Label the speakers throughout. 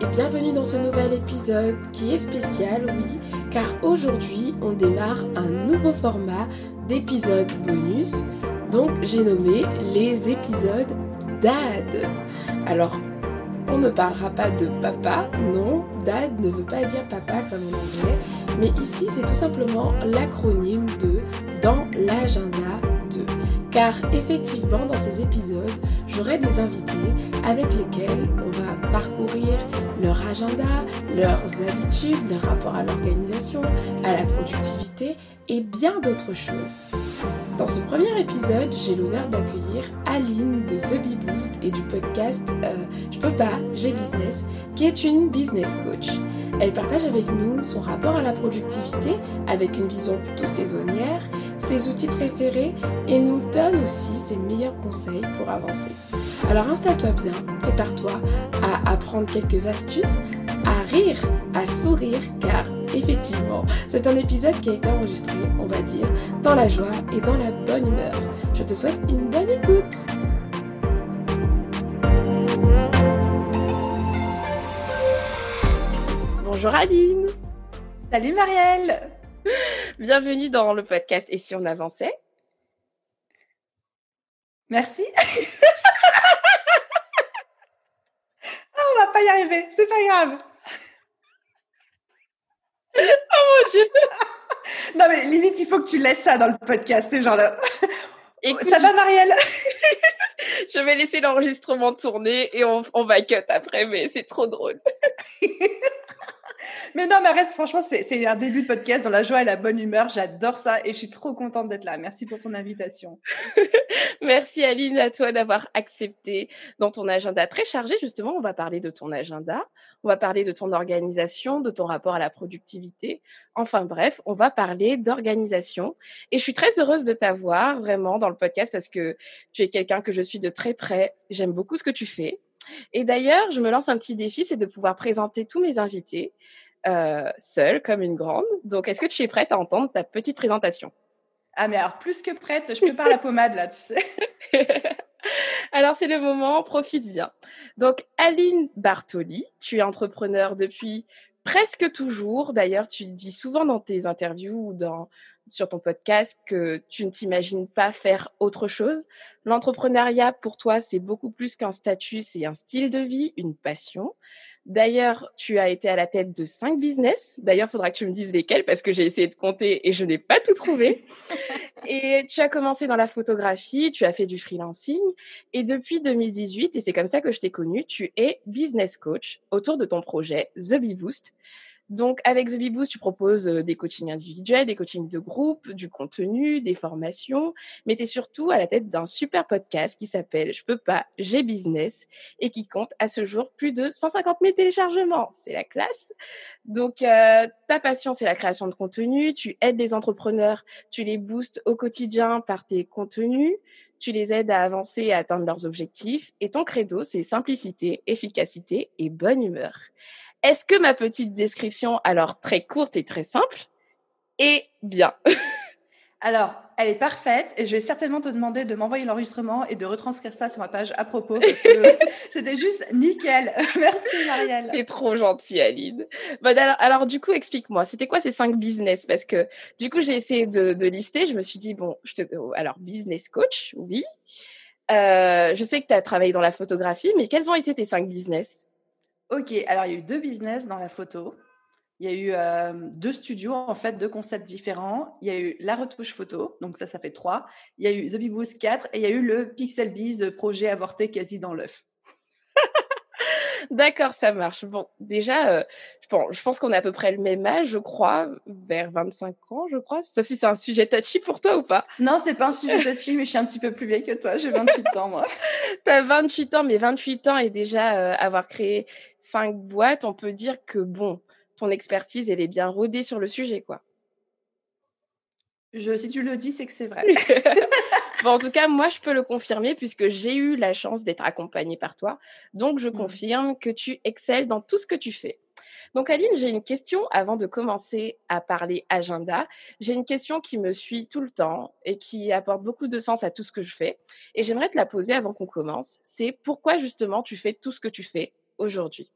Speaker 1: et bienvenue dans ce nouvel épisode qui est spécial, oui, car aujourd'hui on démarre un nouveau format d'épisodes bonus. Donc j'ai nommé les épisodes DAD. Alors, on ne parlera pas de papa, non, DAD ne veut pas dire papa comme en anglais, mais ici c'est tout simplement l'acronyme de Dans l'agenda car effectivement dans ces épisodes, j'aurai des invités avec lesquels on va parcourir leur agenda, leurs habitudes, leur rapport à l'organisation, à la productivité et bien d'autres choses. Dans ce premier épisode, j'ai l'honneur d'accueillir Aline de The Bee Boost et du podcast euh, Je peux pas, j'ai business, qui est une business coach. Elle partage avec nous son rapport à la productivité avec une vision plutôt saisonnière, ses outils préférés et nous donne aussi ses meilleurs conseils pour avancer. Alors installe-toi bien, prépare-toi à apprendre quelques astuces, à rire, à sourire car effectivement, c'est un épisode qui a été enregistré, on va dire, dans la joie et dans la bonne humeur. Je te souhaite une bonne écoute. Bonjour Aline.
Speaker 2: Salut Marielle.
Speaker 1: Bienvenue dans le podcast Et si on avançait?
Speaker 2: Merci. ah, on va pas y arriver, c'est pas grave.
Speaker 1: oh mon dieu.
Speaker 2: non mais limite il faut que tu laisses ça dans le podcast, c'est genre là. ça va Marielle?
Speaker 1: Je vais laisser l'enregistrement tourner et on, on va cut après, mais c'est trop drôle.
Speaker 2: Mais non, mais reste, franchement, c'est un début de podcast dans la joie et la bonne humeur. J'adore ça et je suis trop contente d'être là. Merci pour ton invitation.
Speaker 1: Merci Aline à toi d'avoir accepté dans ton agenda très chargé. Justement, on va parler de ton agenda, on va parler de ton organisation, de ton rapport à la productivité. Enfin bref, on va parler d'organisation. Et je suis très heureuse de t'avoir vraiment dans le podcast parce que tu es quelqu'un que je suis de très près. J'aime beaucoup ce que tu fais. Et d'ailleurs, je me lance un petit défi, c'est de pouvoir présenter tous mes invités euh, seule comme une grande. Donc, est-ce que tu es prête à entendre ta petite présentation?
Speaker 2: Ah, mais alors plus que prête, je prépare la pommade là, tu sais.
Speaker 1: alors, c'est le moment, profite bien. Donc, Aline Bartoli, tu es entrepreneur depuis presque toujours. D'ailleurs, tu dis souvent dans tes interviews ou dans, sur ton podcast que tu ne t'imagines pas faire autre chose. L'entrepreneuriat, pour toi, c'est beaucoup plus qu'un statut, c'est un style de vie, une passion. D'ailleurs, tu as été à la tête de cinq business. D'ailleurs, il faudra que tu me dises lesquels parce que j'ai essayé de compter et je n'ai pas tout trouvé. et tu as commencé dans la photographie, tu as fait du freelancing et depuis 2018, et c'est comme ça que je t'ai connu, tu es business coach autour de ton projet The Bee Boost donc, avec The Boost, tu proposes euh, des coachings individuels, des coachings de groupe, du contenu, des formations, mais tu es surtout à la tête d'un super podcast qui s'appelle Je peux pas, j'ai business et qui compte à ce jour plus de 150 000 téléchargements. C'est la classe. Donc, euh, ta passion, c'est la création de contenu. Tu aides les entrepreneurs, tu les boostes au quotidien par tes contenus. Tu les aides à avancer et à atteindre leurs objectifs. Et ton credo, c'est simplicité, efficacité et bonne humeur. Est-ce que ma petite description, alors très courte et très simple, est bien?
Speaker 2: Alors, elle est parfaite et je vais certainement te demander de m'envoyer l'enregistrement et de retranscrire ça sur ma page à propos parce que c'était juste nickel. Merci Marielle.
Speaker 1: C'est trop gentil Aline. Bon, alors, alors, du coup, explique-moi, c'était quoi ces cinq business? Parce que du coup, j'ai essayé de, de, lister, je me suis dit, bon, je te... alors business coach, oui. Euh, je sais que tu as travaillé dans la photographie, mais quels ont été tes cinq business?
Speaker 2: Ok, alors il y a eu deux business dans la photo. Il y a eu euh, deux studios, en fait, deux concepts différents. Il y a eu la retouche photo, donc ça, ça fait trois. Il y a eu The Bee 4 et il y a eu le Pixel Bees projet avorté quasi dans l'œuf.
Speaker 1: D'accord, ça marche. Bon, déjà, euh, je pense, je pense qu'on a à peu près le même âge, je crois, vers 25 ans, je crois. Sauf si c'est un sujet touchy pour toi ou pas.
Speaker 2: Non, c'est pas un sujet touchy, mais je suis un petit peu plus vieille que toi. J'ai 28 ans, moi.
Speaker 1: T'as 28 ans, mais 28 ans et déjà euh, avoir créé cinq boîtes, on peut dire que bon, ton expertise, elle est bien rodée sur le sujet, quoi.
Speaker 2: Je, si tu le dis, c'est que c'est vrai.
Speaker 1: bon, en tout cas, moi, je peux le confirmer puisque j'ai eu la chance d'être accompagnée par toi. Donc, je mmh. confirme que tu excelles dans tout ce que tu fais. Donc, Aline, j'ai une question avant de commencer à parler agenda. J'ai une question qui me suit tout le temps et qui apporte beaucoup de sens à tout ce que je fais. Et j'aimerais te la poser avant qu'on commence. C'est pourquoi justement tu fais tout ce que tu fais aujourd'hui?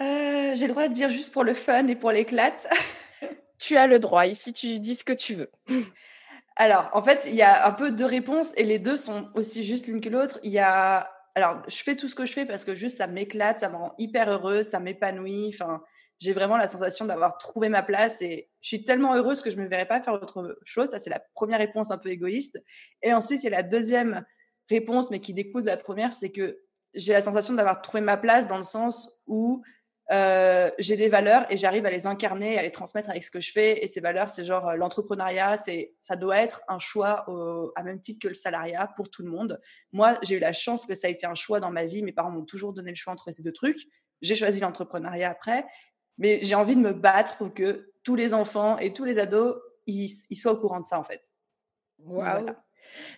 Speaker 2: Euh, j'ai le droit de dire juste pour le fun et pour l'éclate.
Speaker 1: tu as le droit. Ici, tu dis ce que tu veux.
Speaker 2: Alors, en fait, il y a un peu deux réponses et les deux sont aussi juste l'une que l'autre. Il y a, alors, je fais tout ce que je fais parce que juste ça m'éclate, ça me rend hyper heureuse, ça m'épanouit. Enfin, j'ai vraiment la sensation d'avoir trouvé ma place et je suis tellement heureuse que je me verrais pas faire autre chose. Ça, c'est la première réponse un peu égoïste. Et ensuite, il y a la deuxième réponse, mais qui découle de la première, c'est que j'ai la sensation d'avoir trouvé ma place dans le sens où euh, j'ai des valeurs et j'arrive à les incarner, à les transmettre avec ce que je fais. Et ces valeurs, c'est genre euh, l'entrepreneuriat, c'est ça doit être un choix à même titre que le salariat pour tout le monde. Moi, j'ai eu la chance que ça a été un choix dans ma vie. Mes parents m'ont toujours donné le choix entre ces deux trucs. J'ai choisi l'entrepreneuriat après, mais j'ai envie de me battre pour que tous les enfants et tous les ados ils, soient au courant de ça en fait.
Speaker 1: Wow.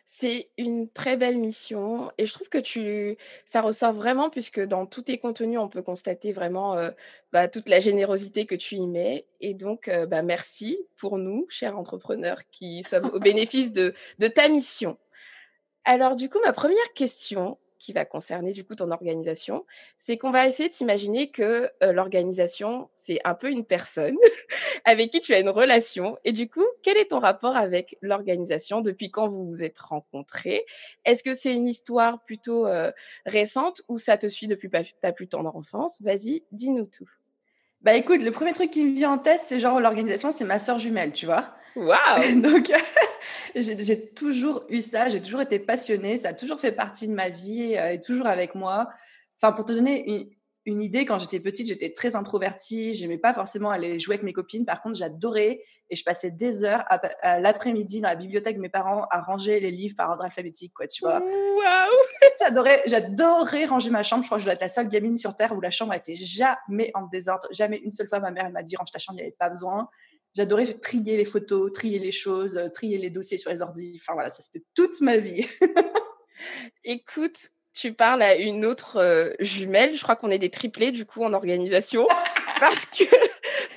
Speaker 1: C'est une très belle mission et je trouve que tu ça ressort vraiment puisque dans tous tes contenus, on peut constater vraiment, bah, toute la générosité que tu y mets et donc bah, merci pour nous, chers entrepreneurs qui sommes au bénéfice de de ta mission. Alors du coup, ma première question, qui va concerner du coup ton organisation, c'est qu'on va essayer de s'imaginer que l'organisation, c'est un peu une personne avec qui tu as une relation. Et du coup, quel est ton rapport avec l'organisation Depuis quand vous vous êtes rencontrés? Est-ce que c'est une histoire plutôt récente ou ça te suit depuis ta plus tendre enfance? Vas-y, dis-nous tout.
Speaker 2: Bah écoute, le premier truc qui me vient en tête, c'est genre l'organisation, c'est ma soeur jumelle, tu vois?
Speaker 1: Waouh
Speaker 2: Donc, j'ai toujours eu ça, j'ai toujours été passionnée, ça a toujours fait partie de ma vie euh, et toujours avec moi. Enfin, pour te donner une, une idée, quand j'étais petite, j'étais très introvertie, j'aimais pas forcément aller jouer avec mes copines. Par contre, j'adorais et je passais des heures à, l'après-midi dans la bibliothèque de mes parents à ranger les livres par ordre alphabétique, quoi, tu vois.
Speaker 1: Waouh
Speaker 2: J'adorais, j'adorais ranger ma chambre. Je crois que je dois être la seule gamine sur terre où la chambre était jamais en désordre. Jamais une seule fois ma mère m'a dit range ta chambre, il n'y avait pas besoin. J'adorais trier les photos, trier les choses, euh, trier les dossiers sur les ordi. Enfin voilà, ça c'était toute ma vie.
Speaker 1: Écoute, tu parles à une autre euh, jumelle. Je crois qu'on est des triplés du coup en organisation. parce que.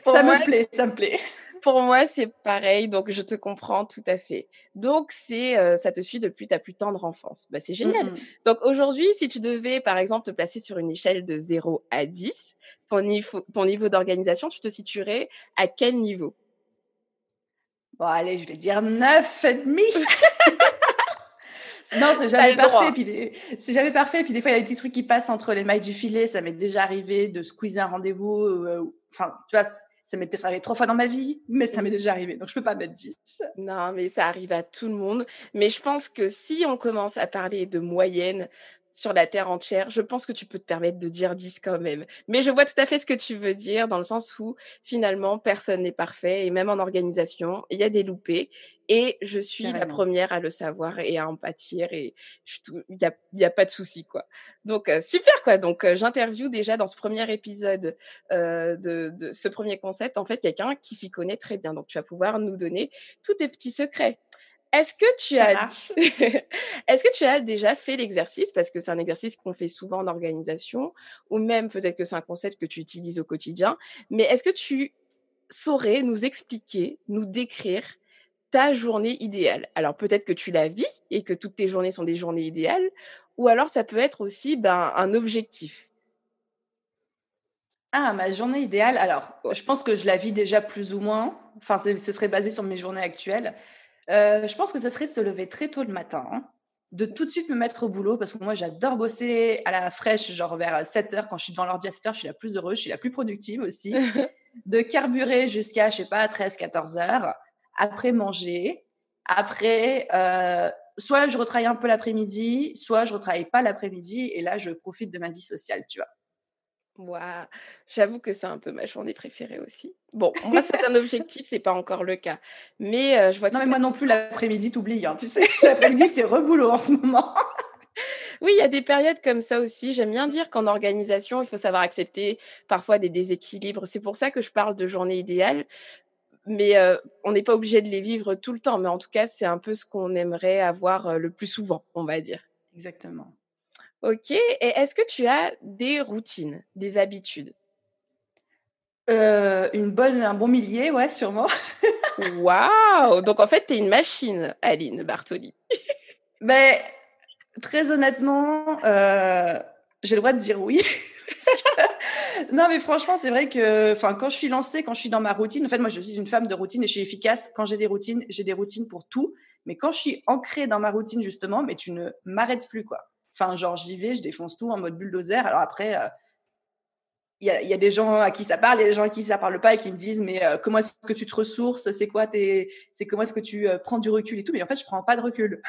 Speaker 2: Ça me plaît, ça me plaît.
Speaker 1: Pour moi, c'est pareil, donc je te comprends tout à fait. Donc, c'est, euh, ça te suit depuis ta plus tendre enfance. Bah, c'est génial. Donc, aujourd'hui, si tu devais, par exemple, te placer sur une échelle de 0 à 10, ton niveau, ton niveau d'organisation, tu te situerais à quel niveau?
Speaker 2: Bon, allez, je vais dire 9 et demi. non, c'est jamais parfait. Puis c'est jamais parfait. Puis des fois, il y a des petits trucs qui passent entre les mailles du filet. Ça m'est déjà arrivé de squeezer un rendez-vous. Euh, enfin, tu vois, ça m'est peut-être arrivé trois fois dans ma vie, mais ça m'est déjà arrivé. Donc, je peux pas mettre 10.
Speaker 1: Non, mais ça arrive à tout le monde. Mais je pense que si on commence à parler de moyenne, sur la terre entière, je pense que tu peux te permettre de dire 10 quand même. Mais je vois tout à fait ce que tu veux dire dans le sens où finalement personne n'est parfait et même en organisation, il y a des loupés et je suis la première à le savoir et à en pâtir et il n'y a, y a, pas de souci quoi. Donc euh, super quoi. Donc euh, j'interview déjà dans ce premier épisode euh, de, de, ce premier concept en fait quelqu'un qui s'y connaît très bien. Donc tu vas pouvoir nous donner tous tes petits secrets. Est-ce que tu as est-ce que tu as déjà fait l'exercice? Parce que c'est un exercice qu'on fait souvent en organisation ou même peut-être que c'est un concept que tu utilises au quotidien, mais est-ce que tu saurais nous expliquer, nous décrire ta journée idéale? Alors peut-être que tu la vis et que toutes tes journées sont des journées idéales ou alors ça peut être aussi ben, un objectif.
Speaker 2: Ah, ma journée idéale. Alors, je pense que je la vis déjà plus ou moins. Enfin, ce serait basé sur mes journées actuelles. Euh, je pense que ce serait de se lever très tôt le matin, hein, de tout de suite me mettre au boulot parce que moi j'adore bosser à la fraîche, genre vers 7 heures quand je suis devant l'ordi à 7 heures, je suis la plus heureuse, je suis la plus productive aussi. de carburer jusqu'à, je sais pas, 13, 14 heures, après manger, après, euh, soit je retravaille un peu l'après-midi, soit je retravaille pas l'après-midi et là je profite de ma vie sociale, tu vois.
Speaker 1: J'avoue que c'est un peu ma journée préférée aussi. Bon, moi, c'est un objectif, c'est pas encore le cas. Mais je vois
Speaker 2: Non, mais moi non plus, l'après-midi, t'oublies, hein, tu sais. L'après-midi, c'est reboulot en ce moment.
Speaker 1: Oui, il y a des périodes comme ça aussi. J'aime bien dire qu'en organisation, il faut savoir accepter parfois des déséquilibres. C'est pour ça que je parle de journée idéale. Mais on n'est pas obligé de les vivre tout le temps. Mais en tout cas, c'est un peu ce qu'on aimerait avoir le plus souvent, on va dire.
Speaker 2: Exactement.
Speaker 1: OK et est-ce que tu as des routines, des habitudes?
Speaker 2: Euh, une bonne un bon millier, ouais, sûrement.
Speaker 1: Waouh! Donc en fait, tu es une machine, Aline Bartoli.
Speaker 2: Mais très honnêtement, euh, j'ai le droit de dire oui. non, mais franchement, c'est vrai que, enfin, quand je suis lancée, quand je suis dans ma routine, en fait, moi, je suis une femme de routine et je suis efficace. Quand j'ai des routines, j'ai des routines pour tout. Mais quand je suis ancrée dans ma routine, justement, mais tu ne m'arrêtes plus, quoi. Enfin, genre, j'y vais, je défonce tout en mode bulldozer. Alors après, euh, il y, a, des gens à qui ça parle, il y a des gens à qui ça parle pas et qui me disent mais euh, comment est-ce que tu te ressources, c'est quoi tes, c'est comment est-ce que tu euh, prends du recul et tout? Mais en fait, je prends pas de recul.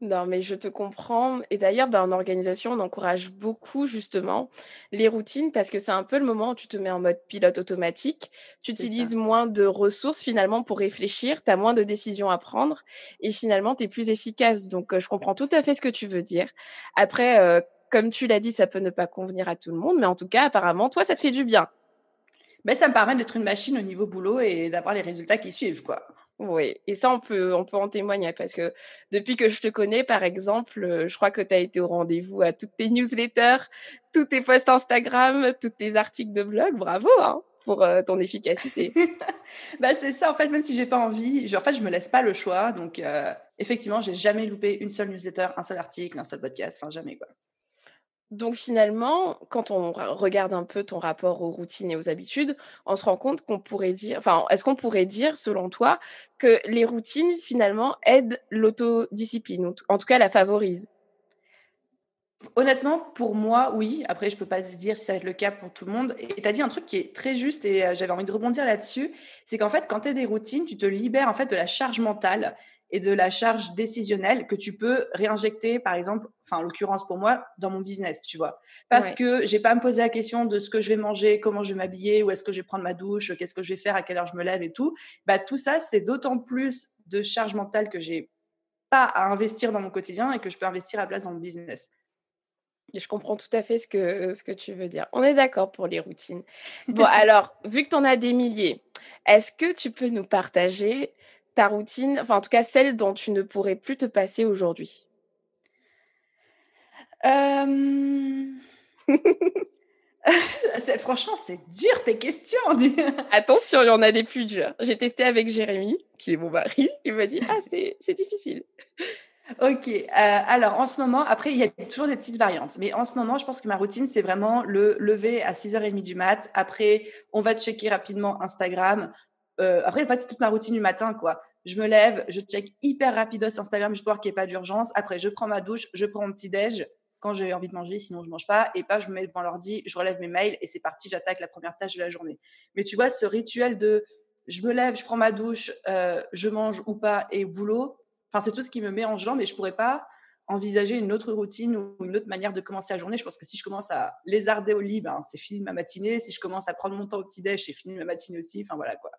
Speaker 1: Non, mais je te comprends. Et d'ailleurs, ben, en organisation, on encourage beaucoup justement les routines parce que c'est un peu le moment où tu te mets en mode pilote automatique. Tu utilises moins de ressources finalement pour réfléchir, tu as moins de décisions à prendre et finalement, tu es plus efficace. Donc, je comprends tout à fait ce que tu veux dire. Après, comme tu l'as dit, ça peut ne pas convenir à tout le monde, mais en tout cas, apparemment, toi, ça te fait du bien.
Speaker 2: Mais ça me permet d'être une machine au niveau boulot et d'avoir les résultats qui suivent, quoi.
Speaker 1: Oui, et ça, on peut, on peut en témoigner parce que depuis que je te connais, par exemple, euh, je crois que tu as été au rendez-vous à toutes tes newsletters, tous tes posts Instagram, tous tes articles de blog. Bravo hein, pour euh, ton efficacité.
Speaker 2: bah, c'est ça, en fait, même si j'ai pas envie, je, en fait, je me laisse pas le choix. Donc, euh, effectivement, j'ai jamais loupé une seule newsletter, un seul article, un seul podcast, enfin, jamais, quoi.
Speaker 1: Donc finalement, quand on regarde un peu ton rapport aux routines et aux habitudes, on se rend compte qu'on pourrait dire, enfin, est-ce qu'on pourrait dire, selon toi, que les routines finalement aident l'autodiscipline, en tout cas la favorisent?
Speaker 2: Honnêtement, pour moi, oui. Après, je peux pas dire si ça va être le cas pour tout le monde. Et tu as dit un truc qui est très juste et euh, j'avais envie de rebondir là-dessus. C'est qu'en fait, quand tu as des routines, tu te libères en fait de la charge mentale et de la charge décisionnelle que tu peux réinjecter, par exemple, enfin, en l'occurrence pour moi, dans mon business, tu vois. Parce que j'ai pas à me poser la question de ce que je vais manger, comment je vais m'habiller, où est-ce que je vais prendre ma douche, qu'est-ce que je vais faire, à quelle heure je me lève et tout. Bah, tout ça, c'est d'autant plus de charge mentale que j'ai pas à investir dans mon quotidien et que je peux investir à la place dans mon business.
Speaker 1: Et je comprends tout à fait ce que, ce que tu veux dire. On est d'accord pour les routines. Bon, alors, vu que tu en as des milliers, est-ce que tu peux nous partager ta routine, enfin en tout cas celle dont tu ne pourrais plus te passer aujourd'hui?
Speaker 2: Euh... Franchement, c'est dur tes questions.
Speaker 1: Attention, il y en a des plus dures. J'ai testé avec Jérémy, qui est mon mari. Il m'a dit Ah, c'est difficile.
Speaker 2: Ok, euh, alors en ce moment, après, il y a toujours des petites variantes, mais en ce moment, je pense que ma routine, c'est vraiment le lever à 6h30 du mat. Après, on va checker rapidement Instagram, euh, après, en fait, c'est toute ma routine du matin, quoi. Je me lève, je check hyper rapidos Instagram, je vois qu'il n'y ait pas d'urgence. Après, je prends ma douche, je prends mon petit déj quand j'ai envie de manger, sinon je mange pas. Et pas, je me mets devant l'ordi, je relève mes mails et c'est parti, j'attaque la première tâche de la journée. Mais tu vois, ce rituel de je me lève, je prends ma douche, euh, je mange ou pas et boulot, enfin, c'est tout ce qui me met en jambe et je pourrais pas envisager une autre routine ou une autre manière de commencer la journée. Je pense que si je commence à lézarder au lit, ben, c'est fini ma matinée. Si je commence à prendre mon temps au petit déj, c'est fini ma matinée aussi. Enfin, voilà quoi.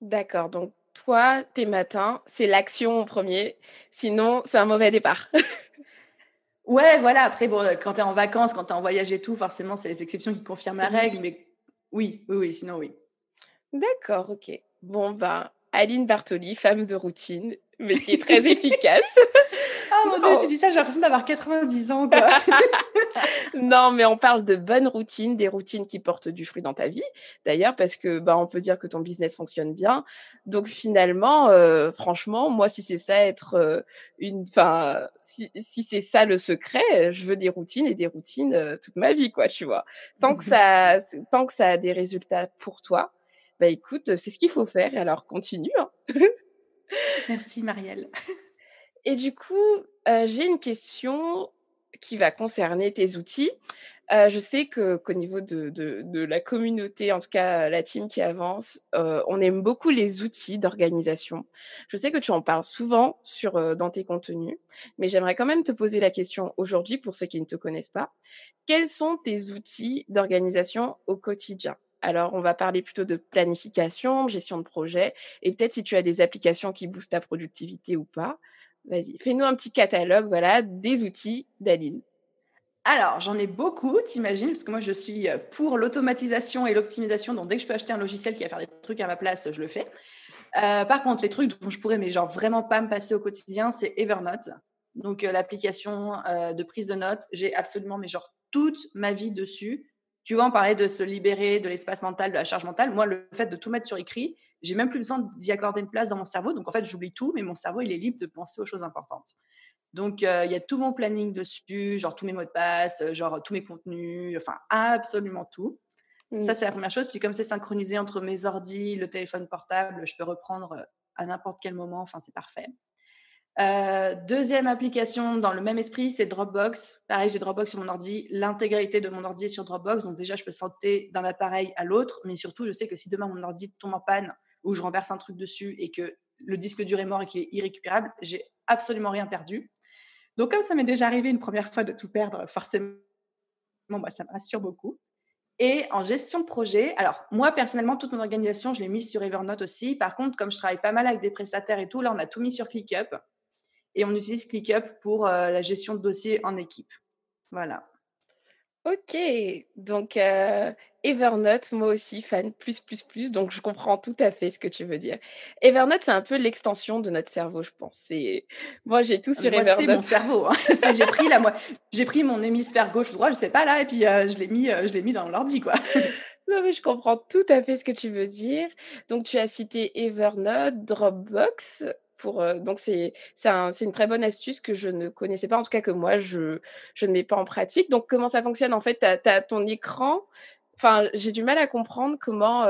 Speaker 1: D'accord, donc toi, tes matins, c'est l'action en premier, sinon c'est un mauvais départ.
Speaker 2: ouais, voilà, après, bon, quand tu es en vacances, quand tu es en voyage et tout, forcément, c'est les exceptions qui confirment la règle, mais oui, oui, oui, sinon oui.
Speaker 1: D'accord, ok. Bon, ben, Aline Bartoli, femme de routine, mais qui est très efficace.
Speaker 2: oh mon dieu, tu dis ça, j'ai l'impression d'avoir 90 ans. Quoi.
Speaker 1: non, mais on parle de bonnes routines, des routines qui portent du fruit dans ta vie. D'ailleurs, parce que bah, on peut dire que ton business fonctionne bien. Donc finalement, euh, franchement, moi, si c'est ça être euh, une, enfin, si, si c'est ça le secret, je veux des routines et des routines euh, toute ma vie, quoi, tu vois. Tant que ça, tant que ça a des résultats pour toi, bah écoute, c'est ce qu'il faut faire. Alors continue. Hein.
Speaker 2: Merci Marielle.
Speaker 1: Et du coup, j'ai une question qui va concerner tes outils. je sais qu'au niveau de, la communauté, en tout cas la team qui avance, on aime beaucoup les outils d'organisation. Je sais que tu en parles souvent dans tes contenus, mais j'aimerais quand même te poser la question aujourd'hui pour ceux qui ne te connaissent pas. Quels sont tes outils d'organisation au quotidien? Alors, on va parler plutôt de planification, gestion de projet, et peut-être si tu as des applications qui boostent ta productivité ou pas. Vas-y, fais-nous un petit catalogue, voilà, des outils d'Aline.
Speaker 2: Alors, j'en ai beaucoup, t'imagines, parce que moi, je suis euh, pour l'automatisation et l'optimisation. Donc, dès que je peux acheter un logiciel qui va faire des trucs à ma place, je le fais. Euh, par contre, les trucs dont je pourrais, mais genre vraiment pas me passer au quotidien, c'est Evernote. Donc, euh, l'application de prise de notes, j'ai absolument, mais genre toute ma vie dessus. Tu vois, on parlait de se libérer de l'espace mental, de la charge mentale. Moi, le fait de tout mettre sur écrit, j'ai même plus besoin d'y accorder une place dans mon cerveau. Donc, en fait, j'oublie tout, mais mon cerveau, il est libre de penser aux choses importantes. Donc, il y a tout mon planning dessus, genre tous mes mots de passe, genre tous mes contenus, enfin, absolument tout. Ça, mmh. c'est la première chose. Puis comme c'est synchronisé entre mes ordis, le téléphone portable, je peux reprendre à n'importe quel moment. Enfin, c'est parfait. Euh, deuxième application dans le même esprit, c'est Dropbox. Pareil, j'ai Dropbox sur mon ordi. L'intégralité de mon ordi est sur Dropbox. Donc déjà, je peux sauter d'un appareil à l'autre. Mais surtout, je sais que si demain mon ordi tombe en panne ou je renverse un truc dessus et que le disque dur est mort et qu'il est irrécupérable, j'ai absolument rien perdu. Donc comme ça m'est déjà arrivé une première fois de tout perdre, forcément, bah, ça me rassure beaucoup. Et en gestion de projet, alors moi personnellement, toute mon organisation, je l'ai mise sur Evernote aussi. Par contre, comme je travaille pas mal avec des prestataires et tout, là, on a tout mis sur ClickUp. Et on utilise ClickUp pour euh, la gestion de dossiers en équipe. Voilà.
Speaker 1: Ok, donc euh, Evernote, moi aussi, fan plus, plus, plus, donc je comprends tout à fait ce que tu veux dire. Evernote, c'est un peu l'extension de notre cerveau, je pense. Moi, j'ai tout sur moi, Evernote.
Speaker 2: C'est mon cerveau. Hein. j'ai, pris la... j'ai pris mon hémisphère gauche ou droit, je sais pas là, et puis euh, je, l'ai mis, je l'ai mis dans l'ordi, quoi.
Speaker 1: non, mais je comprends tout à fait ce que tu veux dire. Donc, tu as cité Evernote, Dropbox pour donc c'est un, une très bonne astuce que je ne connaissais pas en tout cas que moi je je ne mets pas en pratique donc comment ça fonctionne en fait? Tu as, ton écran Enfin, j'ai du mal à comprendre comment.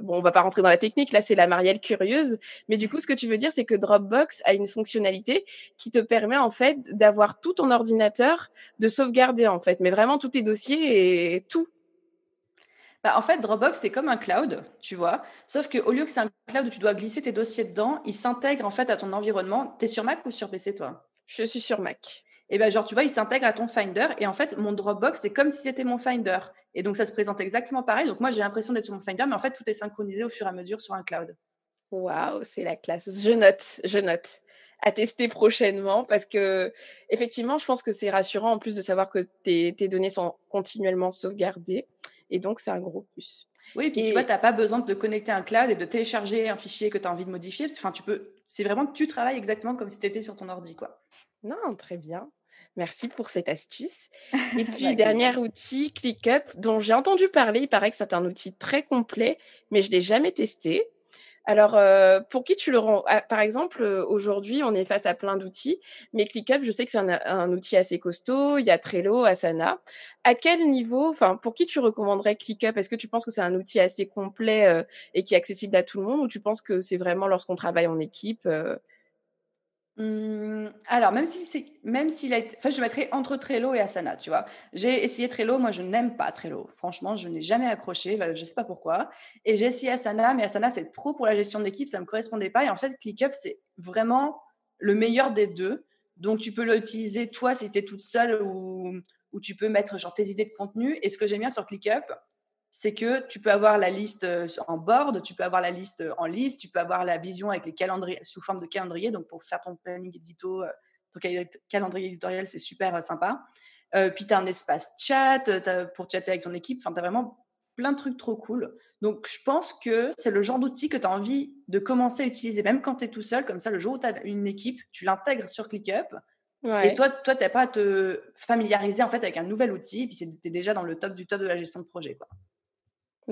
Speaker 1: bon, on va pas rentrer dans la technique. Là, c'est la Marielle curieuse. Mais du coup, ce que tu veux dire, c'est que Dropbox a une fonctionnalité qui te permet en fait d'avoir tout ton ordinateur, de sauvegarder en fait, mais vraiment tous tes dossiers et tout.
Speaker 2: Bah, en fait, Dropbox, c'est comme un cloud, tu vois. Sauf qu'au lieu que c'est un cloud où tu dois glisser tes dossiers dedans, il s'intègre en fait à ton environnement. Tu es sur Mac ou sur PC, toi?
Speaker 1: Je suis sur Mac.
Speaker 2: Et bien, genre, tu vois, il s'intègre à ton Finder. Et en fait, mon Dropbox, c'est comme si c'était mon Finder. Et donc, ça se présente exactement pareil. Donc, moi, j'ai l'impression d'être sur mon Finder, mais en fait, tout est synchronisé au fur et à mesure sur un cloud.
Speaker 1: Waouh, c'est la classe. Je note, je note. À tester prochainement parce que, effectivement, je pense que c'est rassurant en plus de savoir que tes, tes données sont continuellement sauvegardées. Et donc, c'est un gros plus.
Speaker 2: Oui, et puis tu vois, tu n'as pas besoin de te connecter à un cloud et de télécharger un fichier que tu as envie de modifier. Enfin, tu peux. C'est vraiment que tu travailles exactement comme si tu étais sur ton ordi, quoi.
Speaker 1: Non, très bien. Merci pour cette astuce. Et puis, dernier outil, ClickUp, dont j'ai entendu parler. Il paraît que c'est un outil très complet, mais je ne l'ai jamais testé. Alors, euh, pour qui tu le rends? Ah, Par exemple, euh, aujourd'hui, on est face à plein d'outils, mais ClickUp, je sais que c'est un, outil assez costaud. Il y a Trello, Asana. À quel niveau, enfin, pour qui tu recommanderais ClickUp? Est-ce que tu penses que c'est un outil assez complet euh, et qui est accessible à tout le monde, ou tu penses que c'est vraiment lorsqu'on travaille en équipe
Speaker 2: Mmh, alors, même si c'est, même s'il a été, enfin, je mettrais entre Trello et Asana, tu vois. J'ai essayé Trello, moi, je n'aime pas Trello. Franchement, je n'ai jamais accroché, je ne sais pas pourquoi. Et j'ai essayé Asana, mais Asana, c'est trop pour la gestion d'équipe, ça ne me correspondait pas. Et en fait, ClickUp, c'est vraiment le meilleur des deux. Donc, tu peux l'utiliser, toi, si tu es toute seule ou, ou tu peux mettre, genre, tes idées de contenu. Et ce que j'aime bien sur ClickUp, c'est que tu peux avoir la liste euh, en board, tu peux avoir la liste euh, en liste, tu peux avoir la vision avec les calendriers sous forme de calendrier. Donc pour faire ton planning édito, euh, ton calendrier éditorial, c'est super sympa. puis tu as un espace chat pour chatter avec ton équipe. Enfin, tu as vraiment plein de trucs trop cool. Donc je pense que c'est le genre d'outil que tu as envie de commencer à utiliser, même quand tu es tout seul. Comme ça, le jour où tu as une équipe, tu l'intègres sur ClickUp. Et toi, toi tu n'as pas à te familiariser en fait avec un nouvel outil. Puis tu es déjà dans le top du top de la gestion de projet. Quoi.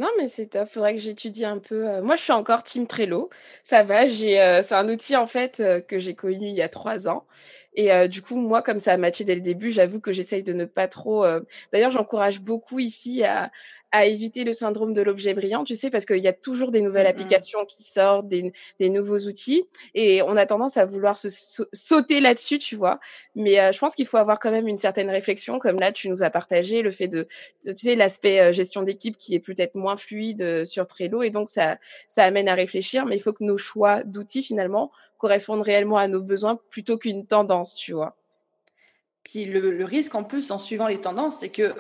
Speaker 1: Non, mais c'est top. Faudrait que j'étudie un peu. Moi, je suis encore team Trello. Ça va. J'ai, c'est un outil en fait que j'ai connu il y a trois ans. Et du coup, moi, comme ça a matché dès le début, j'avoue que j'essaye de ne pas trop. D'ailleurs, j'encourage beaucoup ici à, à éviter le syndrome de l'objet brillant, tu sais, parce qu'il y a toujours des nouvelles mmh applications qui sortent, des, des, nouveaux outils, et on a tendance à vouloir se sauter là-dessus, tu vois. Mais euh, je pense qu'il faut avoir quand même une certaine réflexion, comme là, tu nous as partagé le fait de, tu sais, l'aspect euh, gestion d'équipe qui est peut-être moins fluide euh, sur Trello, et donc ça, ça amène à réfléchir, mais il faut que nos choix d'outils, finalement, correspondent réellement à nos besoins plutôt qu'une tendance, tu vois.
Speaker 2: Puis le, le risque en plus, en suivant les tendances, c'est que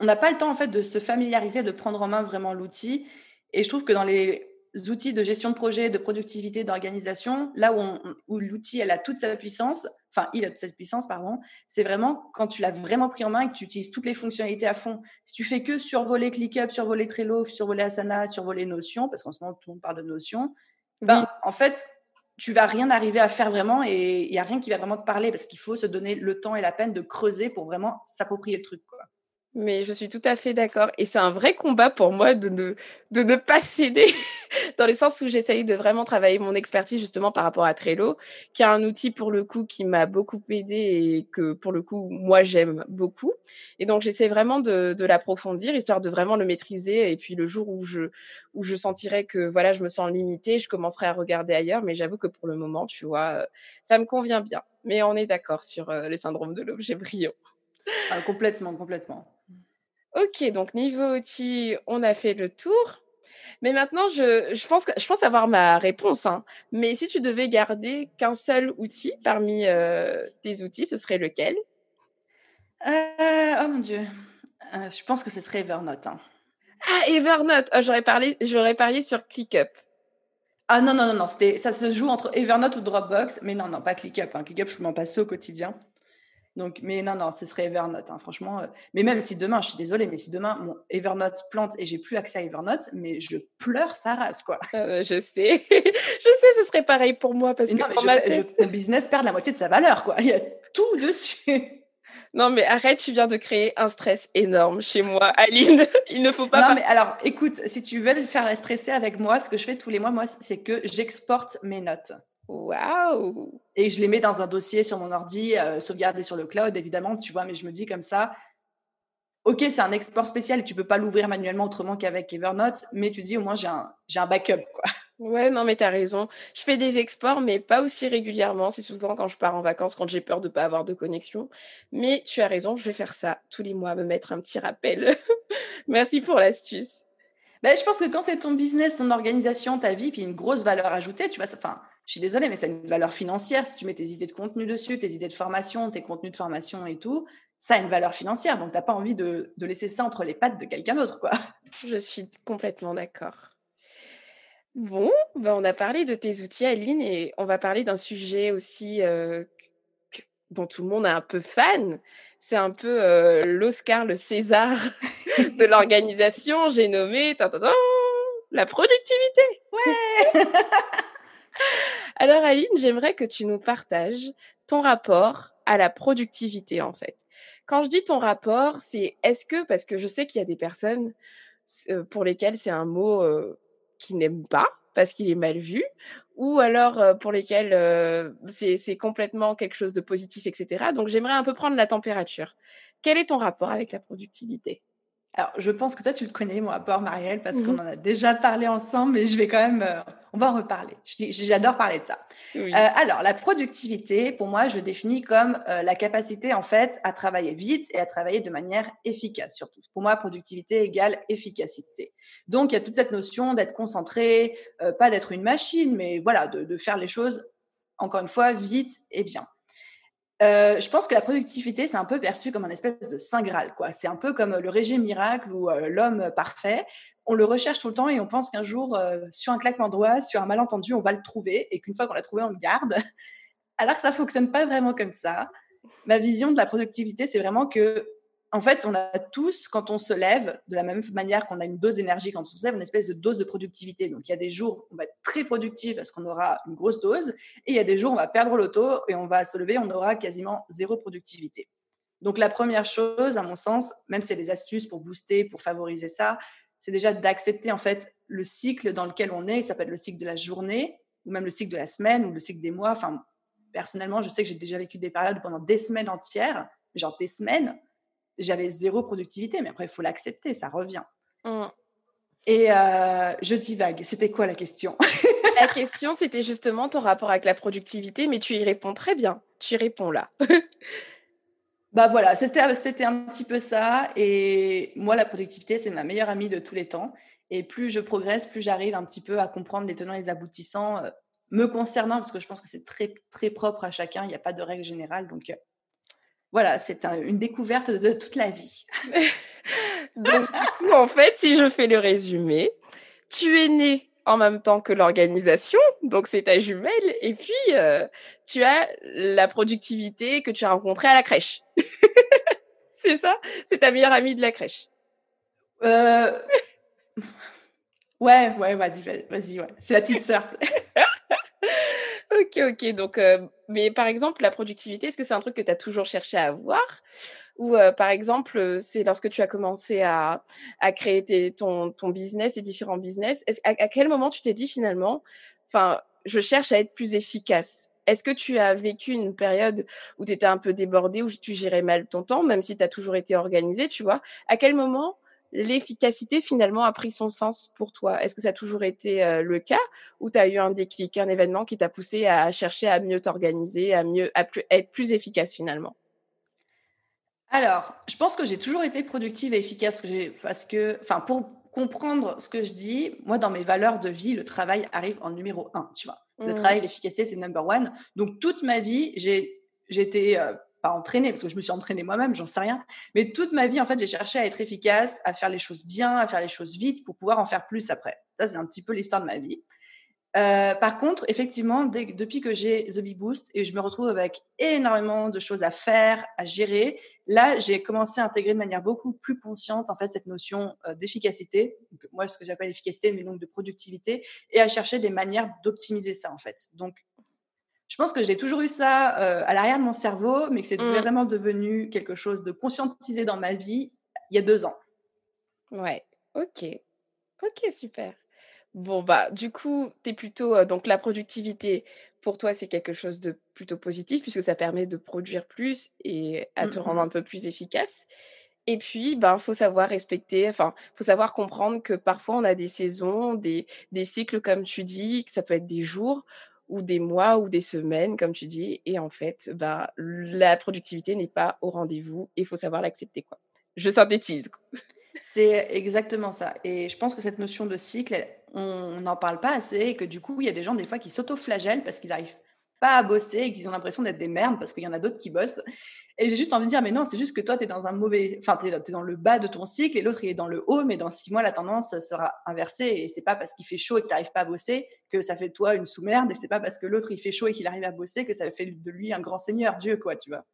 Speaker 2: on n'a pas le temps en fait de se familiariser, de prendre en main vraiment l'outil. Et je trouve que dans les outils de gestion de projet, de productivité, d'organisation, là où, l'outil elle a toute sa puissance, enfin il a toute sa puissance pardon, c'est vraiment quand tu l'as vraiment pris en main et que tu utilises toutes les fonctionnalités à fond. Si tu fais que survoler ClickUp, survoler Trello, survoler Asana, survoler Notion, parce qu'en ce moment tout le monde parle de Notion, ben en fait tu vas rien arriver à faire vraiment et il y a rien qui va vraiment te parler parce qu'il faut se donner le temps et la peine de creuser pour vraiment s'approprier le truc quoi.
Speaker 1: Mais je suis tout à fait d'accord. Et c'est un vrai combat pour moi de ne, de ne pas céder, dans le sens où j'essaye de vraiment travailler mon expertise justement par rapport à Trello, qui est un outil pour le coup qui m'a beaucoup aidé et que pour le coup, moi, j'aime beaucoup. Et donc, j'essaie vraiment de, de l'approfondir, histoire de vraiment le maîtriser. Et puis, le jour où je, où je sentirai que voilà, je me sens limitée, je commencerai à regarder ailleurs. Mais j'avoue que pour le moment, tu vois, ça me convient bien. Mais on est d'accord sur euh, le syndrome de l'objet brillant.
Speaker 2: Ah, complètement, complètement.
Speaker 1: Ok, donc niveau outil, on a fait le tour. Mais maintenant, je, je, pense, que, je pense avoir ma réponse. Hein. Mais si tu devais garder qu'un seul outil parmi euh, tes outils, ce serait lequel?
Speaker 2: Euh, Oh mon Dieu. Euh, je pense que ce serait Evernote. Hein.
Speaker 1: Ah, Evernote oh, J'aurais parlé, j'aurais parié sur ClickUp.
Speaker 2: Ah non, non, non, non. Ça se joue entre Evernote ou Dropbox. Mais non, non, pas ClickUp. Hein. ClickUp, je peux m'en passer au quotidien. Donc, mais non, non, ce serait Evernote, hein, franchement. Euh, mais même si demain, je suis désolée, mais si demain mon Evernote plante et j'ai plus accès à Evernote, mais je pleure sa race, quoi.
Speaker 1: Euh, je sais, je sais, ce serait pareil pour moi parce que
Speaker 2: non, mon business perd la moitié de sa valeur, quoi. Il y a tout dessus.
Speaker 1: Non, mais arrête, tu viens de créer un stress énorme chez moi, Aline. Il ne faut pas.
Speaker 2: Non, mais alors, écoute, si tu veux faire la stresser avec moi, ce que je fais tous les mois, moi, c'est que j'exporte mes notes.
Speaker 1: Waouh
Speaker 2: Et je les mets dans un dossier sur mon ordi, euh, sauvegardé sur le cloud, évidemment, tu vois, mais je me dis comme ça, ok, c'est un export spécial, tu peux pas l'ouvrir manuellement autrement qu'avec Evernote, mais tu dis au moins j'ai un, j'ai un backup, quoi.
Speaker 1: Ouais, non, mais tu as raison. Je fais des exports, mais pas aussi régulièrement. C'est souvent quand je pars en vacances, quand j'ai peur de pas avoir de connexion. Mais tu as raison, je vais faire ça tous les mois, me mettre un petit rappel. Merci pour l'astuce.
Speaker 2: Ben, je pense que quand c'est ton business, ton organisation, ta vie, puis une grosse valeur ajoutée, tu vois, enfin, je suis désolée, mais c'est une valeur financière. Si tu mets tes idées de contenu dessus, tes idées de formation, tes contenus de formation et tout, ça a une valeur financière. Donc, tu n'as pas envie de, laisser ça entre les pattes de quelqu'un d'autre, quoi.
Speaker 1: Je suis complètement d'accord. Bon, ben on a parlé de tes outils, Aline, et on va parler d'un sujet aussi euh, dont tout le monde est un peu fan. C'est un peu euh, l'Oscar, le César de l'organisation. J'ai nommé la productivité.
Speaker 2: Ouais
Speaker 1: Alors Aline, j'aimerais que tu nous partages ton rapport à la productivité en fait. Quand je dis ton rapport, c'est est-ce que, parce que je sais qu'il y a des personnes euh, pour lesquelles c'est un mot euh, qu'ils n'aiment pas parce qu'il est mal vu, ou alors euh, pour lesquels c'est complètement quelque chose de positif, etc. Donc j'aimerais un peu prendre la température. Quel est ton rapport avec la productivité?
Speaker 2: Alors, je pense que toi, tu le connais, mon rapport, Marielle, parce qu'on mmh en a déjà parlé ensemble, mais je vais quand même, euh, on va en reparler. J'adore parler de ça. Euh, alors, la productivité, pour moi, je définis comme euh, la capacité, en fait, à travailler vite et à travailler de manière efficace, surtout. Pour moi, productivité égale efficacité. Donc, il y a toute cette notion d'être concentré, pas d'être une machine, mais voilà, de, de faire les choses, encore une fois, vite et bien. Euh, je pense que la productivité, c'est un peu perçu comme un espèce de saint graal. quoi. C'est un peu comme le régime miracle ou euh, l'homme parfait. On le recherche tout le temps et on pense qu'un jour, euh, sur un claquement de sur un malentendu, on va le trouver et qu'une fois qu'on l'a trouvé, on le garde. Alors que ça fonctionne pas vraiment comme ça. Ma vision de la productivité, c'est vraiment que en fait, on a tous, quand on se lève, de la même manière qu'on a une dose d'énergie quand on se lève, une espèce de dose de productivité. Donc, il y a des jours où on va être très productif parce qu'on aura une grosse dose, et il y a des jours où on va perdre l'auto et on va se lever, on aura quasiment zéro productivité. Donc, la première chose, à mon sens, même si c'est des astuces pour booster, pour favoriser ça, c'est déjà d'accepter en fait le cycle dans lequel on est. Ça peut être le cycle de la journée, ou même le cycle de la semaine, ou le cycle des mois. Enfin, personnellement, je sais que j'ai déjà vécu des périodes pendant des semaines entières, genre des semaines, j'avais zéro productivité, mais après, il faut l'accepter, ça revient. Mmh. Et euh, je divague. C'était quoi la question?
Speaker 1: La question, c'était justement ton rapport avec la productivité, mais tu y réponds très bien. Tu y réponds là.
Speaker 2: bah voilà, c'était un petit peu ça. Et moi, la productivité, c'est ma meilleure amie de tous les temps. Et plus je progresse, plus j'arrive un petit peu à comprendre les tenants et les aboutissants euh, me concernant, parce que je pense que c'est très, très propre à chacun. Il n'y a pas de règle générale. Donc, euh, voilà, c'est une découverte de toute la vie.
Speaker 1: Donc, en fait, si je fais le résumé, tu es né en même temps que l'organisation, donc c'est ta jumelle, et puis euh, tu as la productivité que tu as rencontrée à la crèche. c'est ça? C'est ta meilleure amie de la crèche.
Speaker 2: Euh... Ouais, ouais, vas-y, vas-y, ouais. C'est la petite sœur.
Speaker 1: Ok, ok. Donc, euh, mais par exemple, la productivité, est-ce que c'est un truc que tu as toujours cherché à avoir Ou euh, par exemple, c'est lorsque tu as commencé à, créer ton, ton business, tes différents business, à, à, quel moment tu t'es dit finalement, enfin, je cherche à être plus efficace? Est-ce que tu as vécu une période où tu étais un peu débordé, où tu gérais mal ton temps, même si tu as toujours été organisé, tu vois? À quel moment l'efficacité finalement a pris son sens pour toi? Est-ce que ça a toujours été euh, le cas ou tu as eu un déclic, un événement qui t'a poussé à chercher à mieux t'organiser, à mieux à être plus efficace finalement?
Speaker 2: Alors, je pense que j'ai toujours été productive et efficace parce que enfin pour comprendre ce que je dis, moi dans mes valeurs de vie, le travail arrive en numéro un, tu vois? Le mmh. travail, l'efficacité, c'est number one. Donc toute ma vie, j'ai j'étais euh, entraîner parce que je me suis entraînée moi-même, j'en sais rien. Mais toute ma vie, en fait, j'ai cherché à être efficace, à faire les choses bien, à faire les choses vite pour pouvoir en faire plus après. Ça, c'est un petit peu l'histoire de ma vie. Euh, par contre, effectivement, dès, depuis que j'ai The Bee Boost et je me retrouve avec énormément de choses à faire, à gérer, là, j'ai commencé à intégrer de manière beaucoup plus consciente en fait cette notion euh, d'efficacité, moi ce que j'appelle efficacité, mais donc de productivité, et à chercher des manières d'optimiser ça en fait. Donc je pense que j'ai toujours eu ça euh, à l'arrière de mon cerveau, mais que c'est mmh. vraiment devenu quelque chose de conscientisé dans ma vie il y a deux ans.
Speaker 1: Ouais, ok. Ok, super. Bon, bah, du coup, tu es plutôt. Euh, donc, la productivité, pour toi, c'est quelque chose de plutôt positif, puisque ça permet de produire plus et à te rendre mmh un peu plus efficace. Et puis, ben, faut savoir respecter, enfin, faut savoir comprendre que parfois on a des saisons, des, des cycles, comme tu dis, que ça peut être des jours ou des mois ou des semaines, comme tu dis. Et en fait, bah, la productivité n'est pas au rendez-vous et il faut savoir l'accepter. quoi. Je synthétise.
Speaker 2: C'est exactement ça. Et je pense que cette notion de cycle, on n'en parle pas assez et que du coup, il y a des gens des fois qui s'auto-flagellent parce qu'ils n'arrivent pas à bosser et qu'ils ont l'impression d'être des merdes parce qu'il y en a d'autres qui bossent. Et j'ai juste envie de dire, mais non, c'est juste que toi, tu es dans un mauvais, enfin, tu es, dans le bas de ton cycle et l'autre, il est dans le haut, mais dans six mois, la tendance sera inversée et c'est pas parce qu'il fait chaud et que tu n'arrives pas à bosser que ça fait de toi une sous-merde et c'est pas parce que l'autre, il fait chaud et qu'il arrive à bosser que ça fait de lui un grand seigneur, Dieu, quoi, tu vois.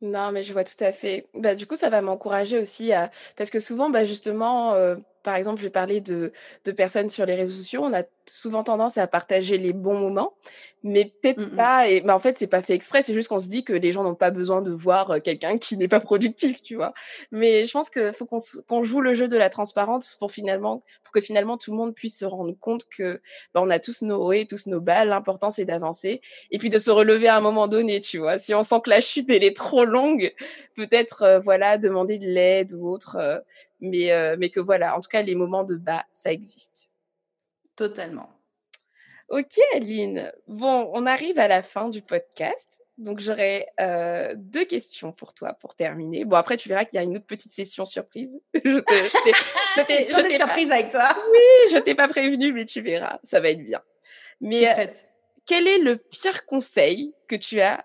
Speaker 1: Non, mais je vois tout à fait. Bah, du coup, ça va m'encourager aussi à... Parce que souvent, bah, justement, euh, par exemple, je vais parler de, de personnes sur les réseaux sociaux. On a souvent tendance à partager les bons moments, mais peut-être mmh pas. Et bah, en fait, c'est pas fait exprès. C'est juste qu'on se dit que les gens n'ont pas besoin de voir quelqu'un qui n'est pas productif, tu vois? Mais je pense qu'il faut qu'on joue le jeu de la transparence pour finalement, pour que finalement tout le monde puisse se rendre compte que bah, on a tous nos hauts et tous nos bas. L'important c'est d'avancer et puis de se relever à un moment donné, tu vois? Si on sent que la chute elle est trop longue, peut-être euh, voilà demander de l'aide ou autre. Euh, mais mais que voilà, en tout cas les moments de bas, ça existe.
Speaker 2: Totalement.
Speaker 1: Ok, Aline. Bon, on arrive à la fin du podcast. Donc, j'aurais euh, deux questions pour toi pour terminer. Bon, après, tu verras qu'il y a une autre petite session surprise.
Speaker 2: je t'ai surprise avec toi.
Speaker 1: Oui, je t'ai pas prévenu, mais tu verras. Ça va être bien. Mais euh, quel est le pire conseil que tu as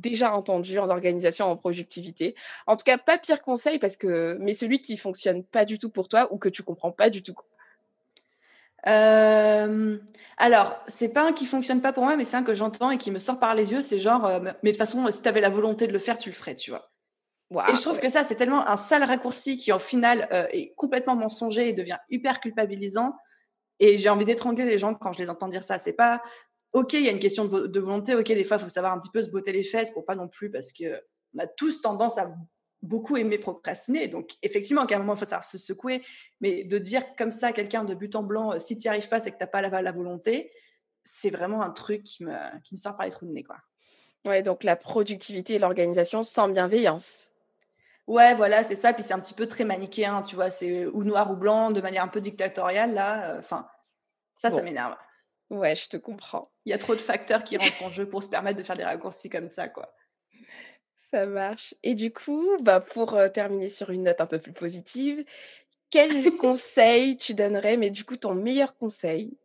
Speaker 1: déjà entendu en organisation, en productivité En tout cas, pas pire conseil, parce que, mais celui qui fonctionne pas du tout pour toi ou que tu comprends pas du tout.
Speaker 2: Euh, alors, c'est pas un qui fonctionne pas pour moi, mais c'est un que j'entends et qui me sort par les yeux. C'est genre, euh, mais de toute façon, si tu avais la volonté de le faire, tu le ferais, tu vois. et je trouve que ça, c'est tellement un sale raccourci qui, en final, euh, est complètement mensonger et devient hyper culpabilisant. Et j'ai envie d'étrangler les gens quand je les entends dire ça. C'est pas, ok, il y a une question de, de volonté. Ok, des fois, il faut savoir un petit peu se botter les fesses pour pas non plus, parce que on a tous tendance à beaucoup aimé procrastiner. Donc, effectivement, qu'à un moment, il faut savoir se secouer. Mais de dire comme ça à quelqu'un de but en blanc, euh, si tu n'y arrives pas, c'est que tu n'as pas la, la volonté, c'est vraiment un truc qui me, qui me sort par les trous de nez. Quoi.
Speaker 1: Ouais, donc la productivité et l'organisation sans bienveillance.
Speaker 2: Ouais, voilà, c'est ça. Puis c'est un petit peu très manichéen, tu vois. C'est ou noir ou blanc, de manière un peu dictatoriale, là. Euh, enfin, ça, ça m'énerve.
Speaker 1: Ouais, je te comprends.
Speaker 2: Il y a trop de facteurs qui rentrent en jeu pour se permettre de faire des raccourcis comme ça, quoi.
Speaker 1: Ça marche. Et du coup, bah, pour terminer sur une note un peu plus positive, quel conseil tu donnerais, mais du coup, ton meilleur conseil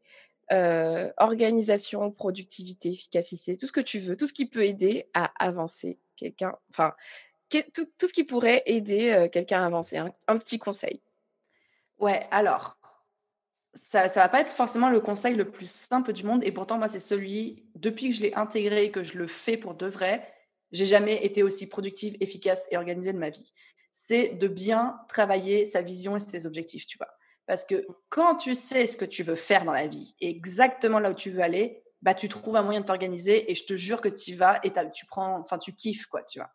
Speaker 1: organisation, productivité, efficacité, tout ce que tu veux, tout ce qui peut aider à avancer quelqu'un, enfin, tout, tout, ce qui pourrait aider quelqu'un à avancer, un, petit conseil?
Speaker 2: Ouais, alors, ça ne va pas être forcément le conseil le plus simple du monde, et pourtant, moi, c'est celui, depuis que je l'ai intégré et que je le fais pour de vrai, j'ai jamais été aussi productive, efficace et organisée de ma vie. C'est de bien travailler sa vision et ses objectifs, tu vois. Parce que quand tu sais ce que tu veux faire dans la vie exactement là où tu veux aller, bah, tu trouves un moyen de t'organiser et je te jure que tu y vas et tu prends, enfin, tu kiffes, quoi, tu vois.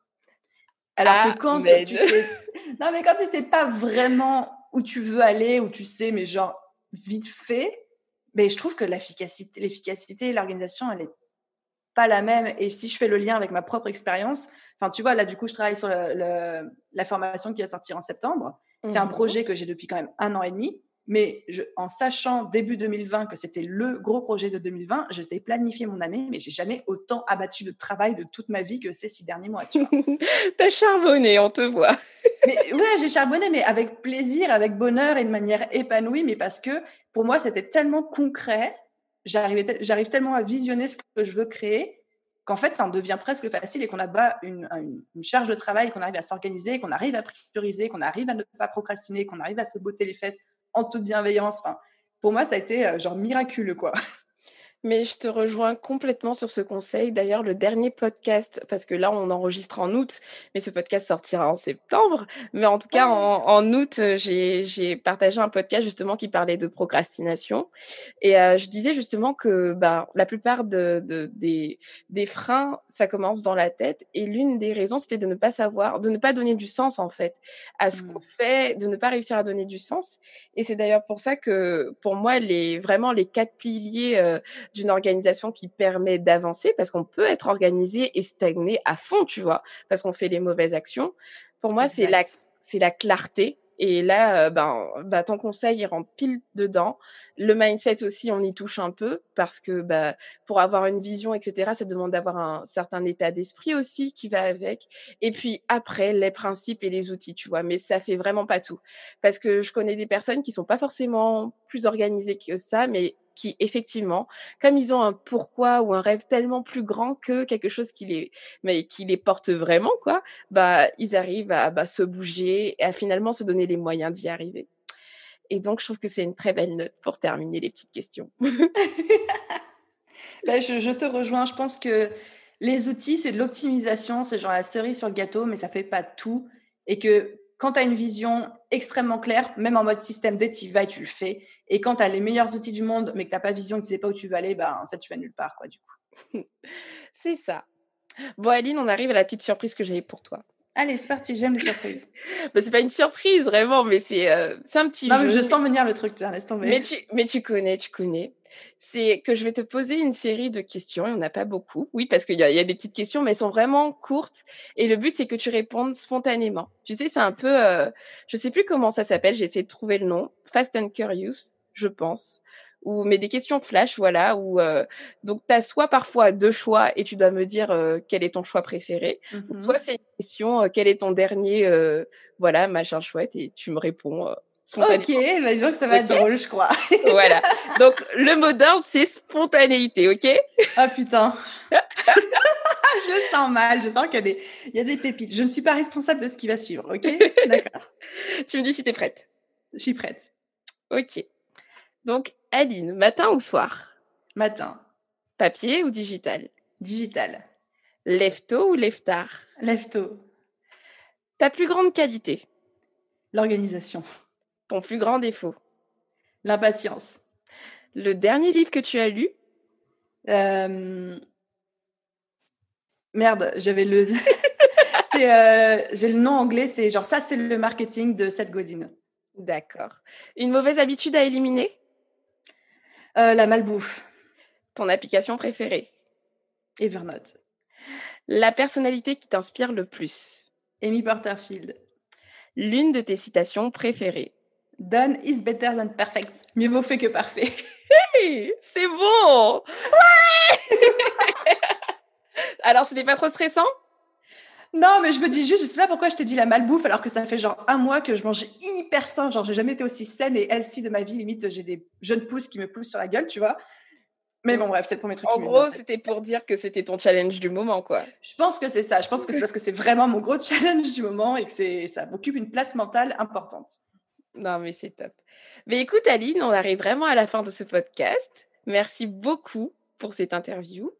Speaker 2: Alors que quand tu sais, non, mais quand tu sais pas vraiment où tu veux aller, où tu sais, mais genre, vite fait, mais je trouve que l'efficacité, l'efficacité, l'organisation, elle est pas la même. Et si je fais le lien avec ma propre expérience, enfin, tu vois, là, du coup, je travaille sur le, la formation qui va sortir en septembre. C'est un mmh projet que j'ai depuis quand même un an et demi. Mais je, en sachant début 2020 que c'était le gros projet de 2020, j'étais planifié mon année, mais j'ai jamais autant abattu de travail de toute ma vie que ces six derniers mois. Tu
Speaker 1: as charbonné, on te voit.
Speaker 2: mais ouais, j'ai charbonné, mais avec plaisir, avec bonheur et de manière épanouie, mais parce que pour moi, c'était tellement concret. J'arrive tellement à visionner ce que je veux créer qu'en fait, ça en devient presque facile et qu'on a bas une, une, charge de travail, qu'on arrive à s'organiser, qu'on arrive à prioriser, qu'on arrive à ne pas procrastiner, qu'on arrive à se botter les fesses en toute bienveillance. Enfin, pour moi, ça a été euh, genre miraculeux, quoi.
Speaker 1: Mais je te rejoins complètement sur ce conseil. D'ailleurs, le dernier podcast, parce que là, on enregistre en août, mais ce podcast sortira en septembre. Mais en tout cas, en, août, euh, j'ai partagé un podcast justement qui parlait de procrastination. Et euh, je disais justement que bah, la plupart de, de, des, des freins, ça commence dans la tête. Et l'une des raisons, c'était de ne pas savoir, de ne pas donner du sens, en fait, à ce qu'on mmh. fait, de ne pas réussir à donner du sens. Et c'est d'ailleurs pour ça que, pour moi, les, vraiment les quatre piliers euh, d'une organisation qui permet d'avancer parce qu'on peut être organisé et stagner à fond, tu vois, parce qu'on fait les mauvaises actions. Pour moi, c'est la, c'est la clarté. Et là, euh, ben, bah, ton conseil, il rentre pile dedans. Le mindset aussi, on y touche un peu parce que bah, pour avoir une vision, etc., ça demande d'avoir un certain état d'esprit aussi qui va avec. Et puis après, les principes et les outils, tu vois. Mais ça fait vraiment pas tout. Parce que je connais des personnes qui sont pas forcément plus organisées que ça, mais qui effectivement, comme ils ont un pourquoi ou un rêve tellement plus grand que quelque chose qui les, mais qui les porte vraiment, quoi, bah, ils arrivent à bah, se bouger et à finalement se donner les moyens d'y arriver. Et donc, je trouve que c'est une très belle note pour terminer les petites questions.
Speaker 2: Bah, je, je, te rejoins. Je pense que les outils, c'est de l'optimisation, c'est genre la cerise sur le gâteau, mais ça fait pas tout. Et que quand tu as une vision extrêmement claire, même en mode système D, tu vas et tu le fais. Et quand tu as les meilleurs outils du monde, mais que tu n'as pas vision, que tu ne sais pas où tu veux aller, bah, en fait, tu vas nulle part, quoi, du coup.
Speaker 1: c'est ça. Bon, Aline, on arrive à la petite surprise que j'avais pour toi.
Speaker 2: Allez, c'est parti, j'aime les surprises.
Speaker 1: bah, c'est pas une surprise, vraiment, mais c'est euh, un petit
Speaker 2: non, Mais je sens venir le truc, tiens, laisse tomber.
Speaker 1: Mais tu, mais tu connais, tu connais c'est que je vais te poser une série de questions. Il n'y en a pas beaucoup. Oui, parce qu'il y, a des petites questions, mais elles sont vraiment courtes. Et le but, c'est que tu répondes spontanément. Tu sais, c'est un peu, euh, je sais plus comment ça s'appelle. J'ai essayé de trouver le nom. Fast and Curious, je pense. Ou, mais des questions flash, voilà. Ou euh, donc, tu as soit parfois deux choix et tu dois me dire euh, quel est ton choix préféré. Mmh soit c'est une question, quel est ton dernier, voilà, machin chouette, et tu me réponds
Speaker 2: Ok, bah, je vois que ça va être drôle, je crois.
Speaker 1: voilà. Donc, le mot d'ordre, c'est spontanéité, ok?
Speaker 2: Ah putain. je sens mal, je sens qu'il y, a des, il y a des pépites. Je ne suis pas responsable de ce qui va suivre, ok?
Speaker 1: D'accord. tu me dis si tu es prête.
Speaker 2: Je suis prête.
Speaker 1: Ok. Donc, Aline, matin ou soir?
Speaker 2: Matin.
Speaker 1: Papier ou digital?
Speaker 2: Digital.
Speaker 1: Lève tôt ou lève tard
Speaker 2: Lève tôt.
Speaker 1: Ta plus grande qualité?
Speaker 2: L'organisation.
Speaker 1: Ton plus grand défaut?
Speaker 2: L'impatience.
Speaker 1: Le dernier livre que tu as lu?
Speaker 2: Euh, Merde, j'avais le. Euh, j'ai le nom anglais, c'est genre ça, c'est le marketing de Seth Godin.
Speaker 1: D'accord. Une mauvaise habitude à éliminer?
Speaker 2: Euh, La malbouffe.
Speaker 1: Ton application préférée
Speaker 2: Evernote.
Speaker 1: La personnalité qui t'inspire le plus
Speaker 2: Amy Porterfield.
Speaker 1: L'une de tes citations préférées
Speaker 2: Done is better than perfect. Mieux vaut fait que parfait.
Speaker 1: Hey, c'est bon. Ouais. alors, ce n'est pas trop stressant?
Speaker 2: Non, mais je me dis juste, je sais pas pourquoi je t'ai dit la malbouffe alors que ça fait genre un mois que je mange hyper sain. Genre, j'ai jamais été aussi saine et healthy de ma vie. Limite, j'ai des jeunes pousses qui me poussent sur la gueule, tu vois. Mais bon, bref, c'est le premier truc.
Speaker 1: En gros, c'était pour dire que c'était ton challenge du moment, quoi.
Speaker 2: Je pense que c'est ça. Je pense que c'est parce que c'est vraiment mon gros challenge du moment et que ça occupe une place mentale importante.
Speaker 1: Non, mais c'est top. Mais écoute, Aline, on arrive vraiment à la fin de ce podcast. Merci beaucoup pour cette interview.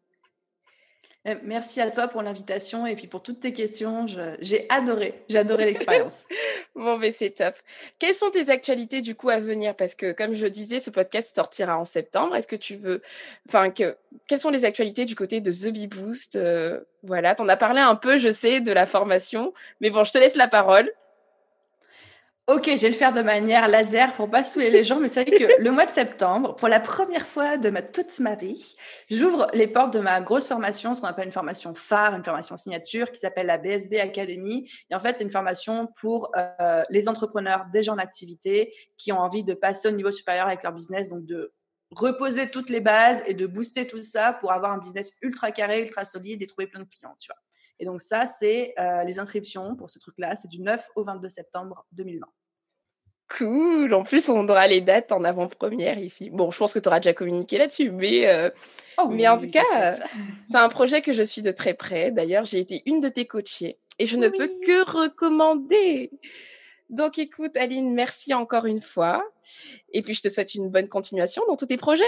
Speaker 2: Eh, merci à toi pour l'invitation et puis pour toutes tes questions. J'ai adoré, j'ai adoré l'expérience.
Speaker 1: bon, mais c'est top. Quelles sont tes actualités du coup à venir? Parce que comme je disais, ce podcast sortira en septembre. Est-ce que tu veux, enfin, que... quelles sont les actualités du côté de The Bee Boost? Euh, Voilà, t'en as parlé un peu, je sais, de la formation, mais bon, je te laisse la parole.
Speaker 2: Ok, je vais le faire de manière laser pour pas saouler les gens, mais c'est vrai que le mois de septembre, pour la première fois de ma, toute ma vie, j'ouvre les portes de ma grosse formation, ce qu'on appelle une formation phare, une formation signature, qui s'appelle la BSB Academy. Et en fait, c'est une formation pour euh, les entrepreneurs déjà en activité qui ont envie de passer au niveau supérieur avec leur business, donc de reposer toutes les bases et de booster tout ça pour avoir un business ultra carré, ultra solide et trouver plein de clients, tu vois. Et donc ça, c'est euh, les inscriptions pour ce truc-là, c'est du 9 au 22 septembre 2020.
Speaker 1: Cool. En plus, on aura les dates en avant-première ici. Bon, je pense que tu auras déjà communiqué là-dessus, mais, euh, oh mais en tout cas, c'est un projet que je suis de très près. D'ailleurs, j'ai été une de tes coachées et je ne peux que recommander. Donc, écoute, Aline, merci encore une fois. Et puis, je te souhaite une bonne continuation dans tous tes projets.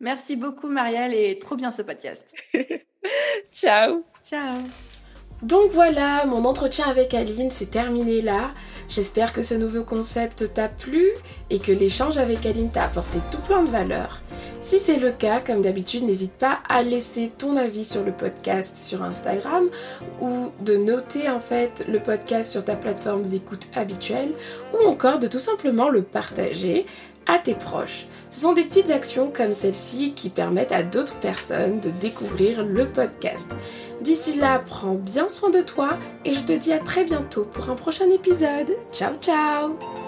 Speaker 2: Merci beaucoup, Marielle, et trop bien ce podcast.
Speaker 1: Ciao.
Speaker 2: Ciao.
Speaker 1: Donc voilà, mon entretien avec Aline s'est terminé là. J'espère que ce nouveau concept t'a plu et que l'échange avec Aline t'a apporté tout plein de valeur. Si c'est le cas, comme d'habitude, n'hésite pas à laisser ton avis sur le podcast sur Instagram ou de noter en fait le podcast sur ta plateforme d'écoute habituelle ou encore de tout simplement le partager à tes proches. Ce sont des petites actions comme celle-ci qui permettent à d'autres personnes de découvrir le podcast. D'ici là, prends bien soin de toi et je te dis à très bientôt pour un prochain épisode. Ciao ciao